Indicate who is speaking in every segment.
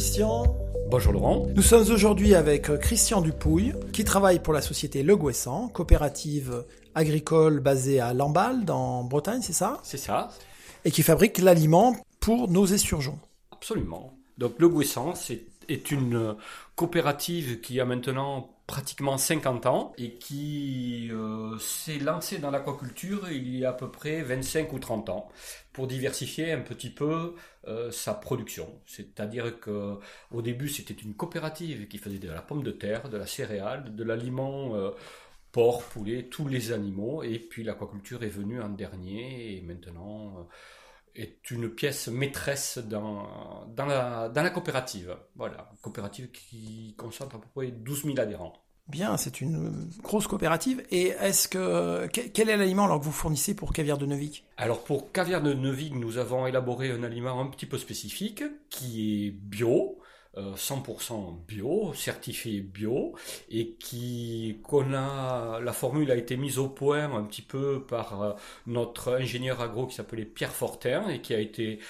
Speaker 1: Christian.
Speaker 2: Bonjour Laurent.
Speaker 1: Nous sommes aujourd'hui avec euh, Christian Dupouille, qui travaille pour la société Le Gouessant, coopérative agricole basée à Lamballe, dans Bretagne, c'est ça?
Speaker 2: C'est ça.
Speaker 1: Et qui fabrique l'aliment pour nos esturgeons.
Speaker 2: Absolument. Donc Le Gouessant, c'est est une coopérative qui a maintenant pratiquement 50 ans et qui euh, s'est lancée dans l'aquaculture il y a à peu près 25 ou 30 ans pour diversifier un petit peu euh, sa production. C'est-à-dire que au début c'était une coopérative qui faisait de la pomme de terre, de la céréale, de l'aliment euh, porc, poulet, tous les animaux et puis l'aquaculture est venue en dernier et maintenant est une pièce maîtresse dans, dans, la, dans la coopérative. Voilà, coopérative qui concentre à peu près 12 000 adhérents.
Speaker 1: Bien, c'est une grosse coopérative. Et est-ce que quel est l'aliment alors que vous fournissez pour Caviar de Neuvik
Speaker 2: Alors pour Caviar de Neuvik, nous avons élaboré un aliment un petit peu spécifique qui est bio, 100% euh, bio, certifié bio, et qui qu'on a la formule a été mise au point un petit peu par euh, notre ingénieur agro qui s'appelait Pierre Fortin et qui a été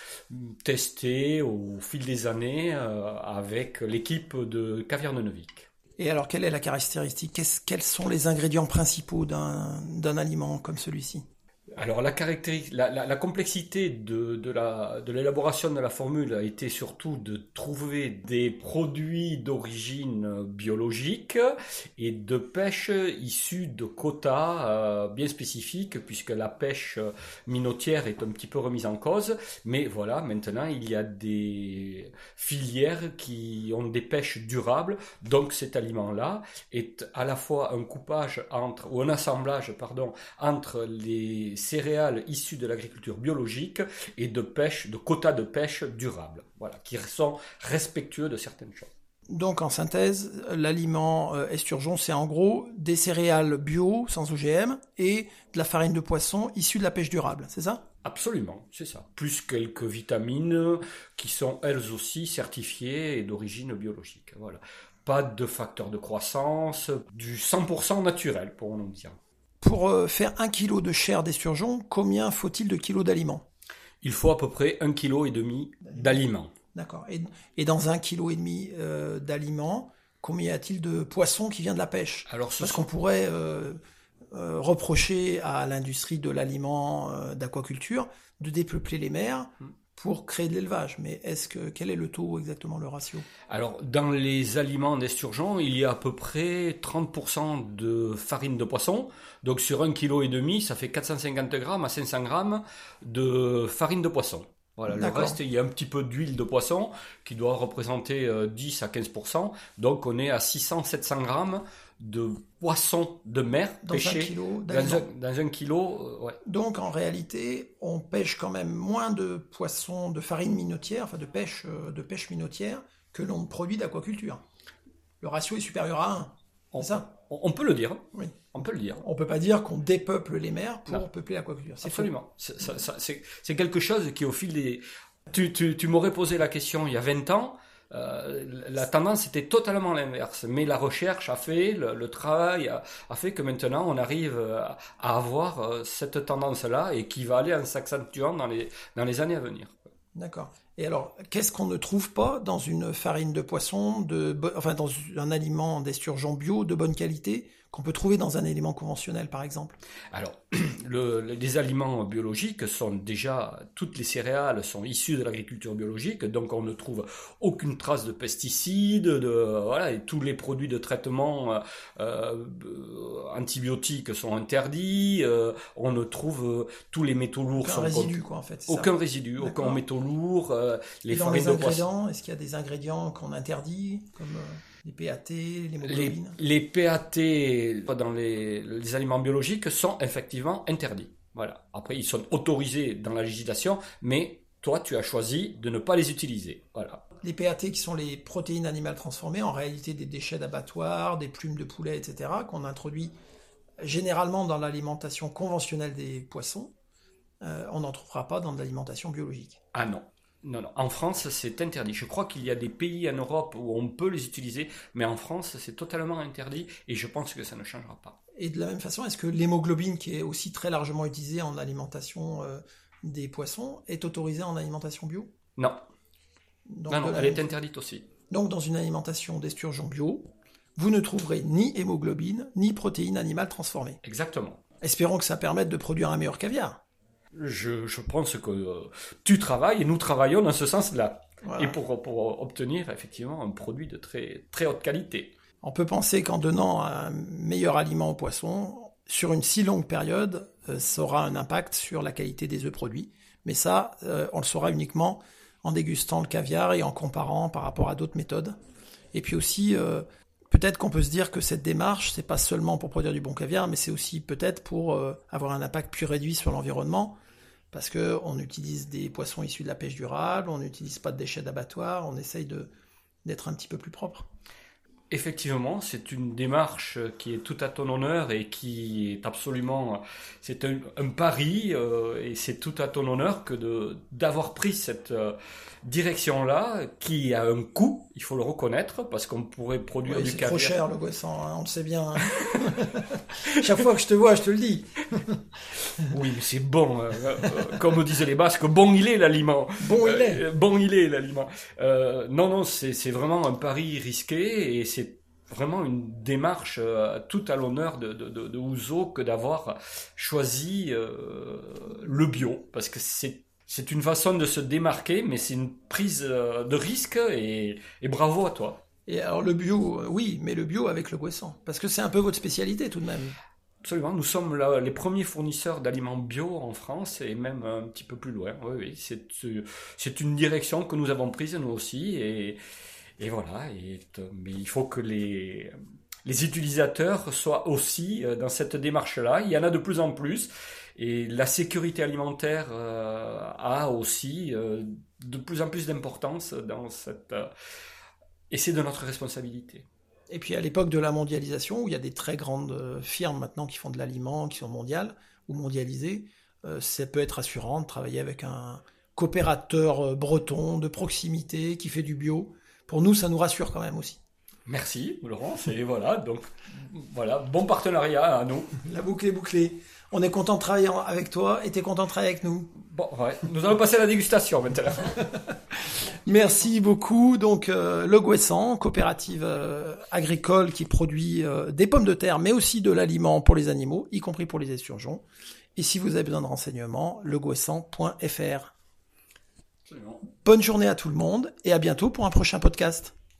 Speaker 2: testé au fil des années euh, avec l'équipe de Caviar de Neuvik.
Speaker 1: Et alors, quelle est la caractéristique? Quels sont les ingrédients principaux d'un aliment comme celui-ci?
Speaker 2: Alors la, la, la, complexité de, de l'élaboration de, de, la formule a été surtout de trouver des produits d'origine biologique et de pêche issus de quotas euh, bien spécifiques puisque la pêche minotière est un petit peu remise en cause. Mais voilà, maintenant il y a des filières qui ont des pêches durables. Donc cet aliment-là est à la fois un coupage entre, un assemblage, pardon, entre les céréales issues de l'agriculture biologique et de pêche, de quotas de pêche durables, voilà, qui sont respectueux de certaines choses.
Speaker 1: Donc en synthèse, l'aliment euh, esturgeon, c'est en gros des céréales bio, sans OGM, et de la farine de poisson issue de la pêche durable, c'est ça?
Speaker 2: Absolument, c'est ça. Plus quelques vitamines qui sont elles aussi certifiées et d'origine biologique. Voilà. Pas de facteurs de croissance, du 100% naturel, pour nous dire.
Speaker 1: Pour euh, faire un kilo de chair d'esturgeon, combien faut-il de kilos d'aliments?
Speaker 2: Il faut à peu près un kilo et demi d'aliments.
Speaker 1: D'accord. Et, dans un kilo et demi euh, d'aliments, combien y a-t-il de poissons qui vient de la pêche? Alors, Parce qu'on pourrait euh, reprocher à l'industrie de l'aliment d'aquaculture de dépeupler les mers. Pour créer de l'élevage. Mais est-ce que quel est le taux exactement, le ratio?
Speaker 2: Alors, dans les aliments d'esturgeon, il y a à peu près 30% de farine de poisson. Donc, sur un kilo et demi, ça fait 450 grammes à 500 grammes de farine de poisson. Voilà, le reste, il y a un petit peu d'huile de poisson qui doit représenter 10 euh, à 15%. Donc, on est à 600-700 grammes de poissons de mer
Speaker 1: dans pêchés un kilo,
Speaker 2: dans, un, kilo. Euh,
Speaker 1: Donc en réalité, on pêche quand même moins de poissons de farine minotière, enfin de pêche, euh, de pêche minotière, que l'on produit d'aquaculture. Le ratio est supérieur à 1.
Speaker 2: On, ça? on, peut le dire. Oui. On peut le dire.
Speaker 1: On peut pas dire qu'on dépeuple les mers pour peupler l'aquaculture.
Speaker 2: Absolument. C'est quelque chose qui au fil des... Tu, tu, tu m'aurais posé la question il y a 20 ans, euh, la tendance était totalement l'inverse, mais la recherche a fait, le, travail a, fait que maintenant on arrive à, avoir euh, cette tendance-là et qui va aller en s'accentuant dans les, dans les années à venir.
Speaker 1: D'accord. Et alors, qu'est-ce qu'on ne trouve pas dans une farine de poisson, enfin dans un aliment d'esturgeon bio de bonne qualité qu'on peut trouver dans un élément conventionnel, par exemple?
Speaker 2: Alors, le, les aliments biologiques sont déjà, toutes les céréales sont issues de l'agriculture biologique, donc on ne trouve aucune trace de pesticides, de, voilà, et tous les produits de traitement euh, euh antibiotiques sont interdits, euh, on ne trouve euh, tous les métaux lourds
Speaker 1: aucun résidu, quoi, en fait.
Speaker 2: Aucun résidu, aucun métaux lourds,
Speaker 1: les dans les ingrédients, est-ce qu'il y a des ingrédients qu'on interdit, comme les PAT, l'hémoglobine
Speaker 2: les, les PAT dans les, les, aliments biologiques sont effectivement interdits. Voilà. Après, ils sont autorisés dans la législation, mais toi, tu as choisi de ne pas les utiliser. Voilà.
Speaker 1: Les PAT qui sont les protéines animales transformées, en réalité des déchets d'abattoir, des plumes de poulet, etc., qu'on introduit généralement dans l'alimentation conventionnelle des poissons, euh, on n'en trouvera pas dans de l'alimentation biologique.
Speaker 2: Ah non, non, non. En France, c'est interdit. Je crois qu'il y a des pays en Europe où on peut les utiliser, mais en France, c'est totalement interdit et je pense que ça ne changera pas.
Speaker 1: Et de la même façon, est-ce que l'hémoglobine, qui est aussi très largement utilisée en alimentation euh, des poissons, est autorisée en alimentation bio?
Speaker 2: Non. Non, non, elle est interdite aussi.
Speaker 1: Donc dans une alimentation d'esturgeon bio, vous ne trouverez ni hémoglobine, ni protéines animales transformées.
Speaker 2: Exactement.
Speaker 1: Espérons que ça permette de produire un meilleur caviar.
Speaker 2: Je, pense que euh, tu travailles et nous travaillons dans ce sens-là. Et pour, pour obtenir effectivement un produit de très, très haute qualité.
Speaker 1: On peut penser qu'en donnant un meilleur aliment aux poissons, sur une si longue période, euh, ça aura un impact sur la qualité des œufs produits. Mais ça, euh, on le saura uniquement en dégustant le caviar et en comparant par rapport à d'autres méthodes. Et puis aussi, euh, peut-être qu'on peut se dire que cette démarche, c'est pas seulement pour produire du bon caviar, mais c'est aussi peut-être pour avoir un impact plus réduit sur l'environnement, parce que on utilise des poissons issus de la pêche durable, on n'utilise pas de déchets d'abattoir, on essaye d'être un petit peu plus propre.
Speaker 2: Effectivement, c'est une démarche qui est tout à ton honneur et qui est absolument, c'est un, pari euh, et c'est tout à ton honneur que de d'avoir pris cette euh, direction-là qui a un coût, il faut le reconnaître, parce qu'on pourrait produire du caviar.
Speaker 1: C'est trop cher le boisson, hein, on le sait bien. Hein. Chaque fois que je te vois, je te le dis.
Speaker 2: oui, mais c'est bon, euh, comme disaient les Basques, bon il est l'aliment.
Speaker 1: Bon il est.
Speaker 2: bon il est l'aliment. non, non, c'est vraiment un pari risqué et c'est vraiment une démarche euh, tout à l'honneur de, de, de, Ouzo que d'avoir choisi euh, le bio, parce que c'est c'est une façon de se démarquer, mais c'est une prise euh, de risque et, et, bravo à toi.
Speaker 1: Et alors le bio, oui, mais le bio avec le Guessant, parce que c'est un peu votre spécialité tout de même.
Speaker 2: Absolument, nous sommes les premiers fournisseurs d'aliments bio en France et même un petit peu plus loin. Oui, oui, c'est une direction que nous avons prise nous aussi et, et voilà, mais il faut que les, utilisateurs soient aussi euh, dans cette démarche-là. Il y en a de plus en plus. Et la sécurité alimentaire euh, a aussi euh, de plus en plus d'importance dans cette... et c'est de notre responsabilité.
Speaker 1: Et puis à l'époque de la mondialisation, où il y a des très grandes firmes maintenant qui font de l'aliment, qui sont mondiales ou mondialisées, ça peut être rassurant de travailler avec un coopérateur breton de proximité qui fait du bio pour nous, ça nous rassure quand même aussi.
Speaker 2: Merci, Laurent. Et voilà, donc voilà, bon partenariat à nous.
Speaker 1: La boucle est bouclée. On est content de travailler avec toi et tu es content de travailler avec nous.
Speaker 2: Bon, ouais. Nous allons passer à la dégustation maintenant.
Speaker 1: Merci beaucoup. Donc, euh, Le Guessant, coopérative euh, agricole qui produit euh, des pommes de terre, mais aussi de l'aliment pour les animaux, y compris pour les esturgeons. Et si vous avez besoin de renseignements, Bonne journée à tout le monde et à bientôt pour un prochain podcast.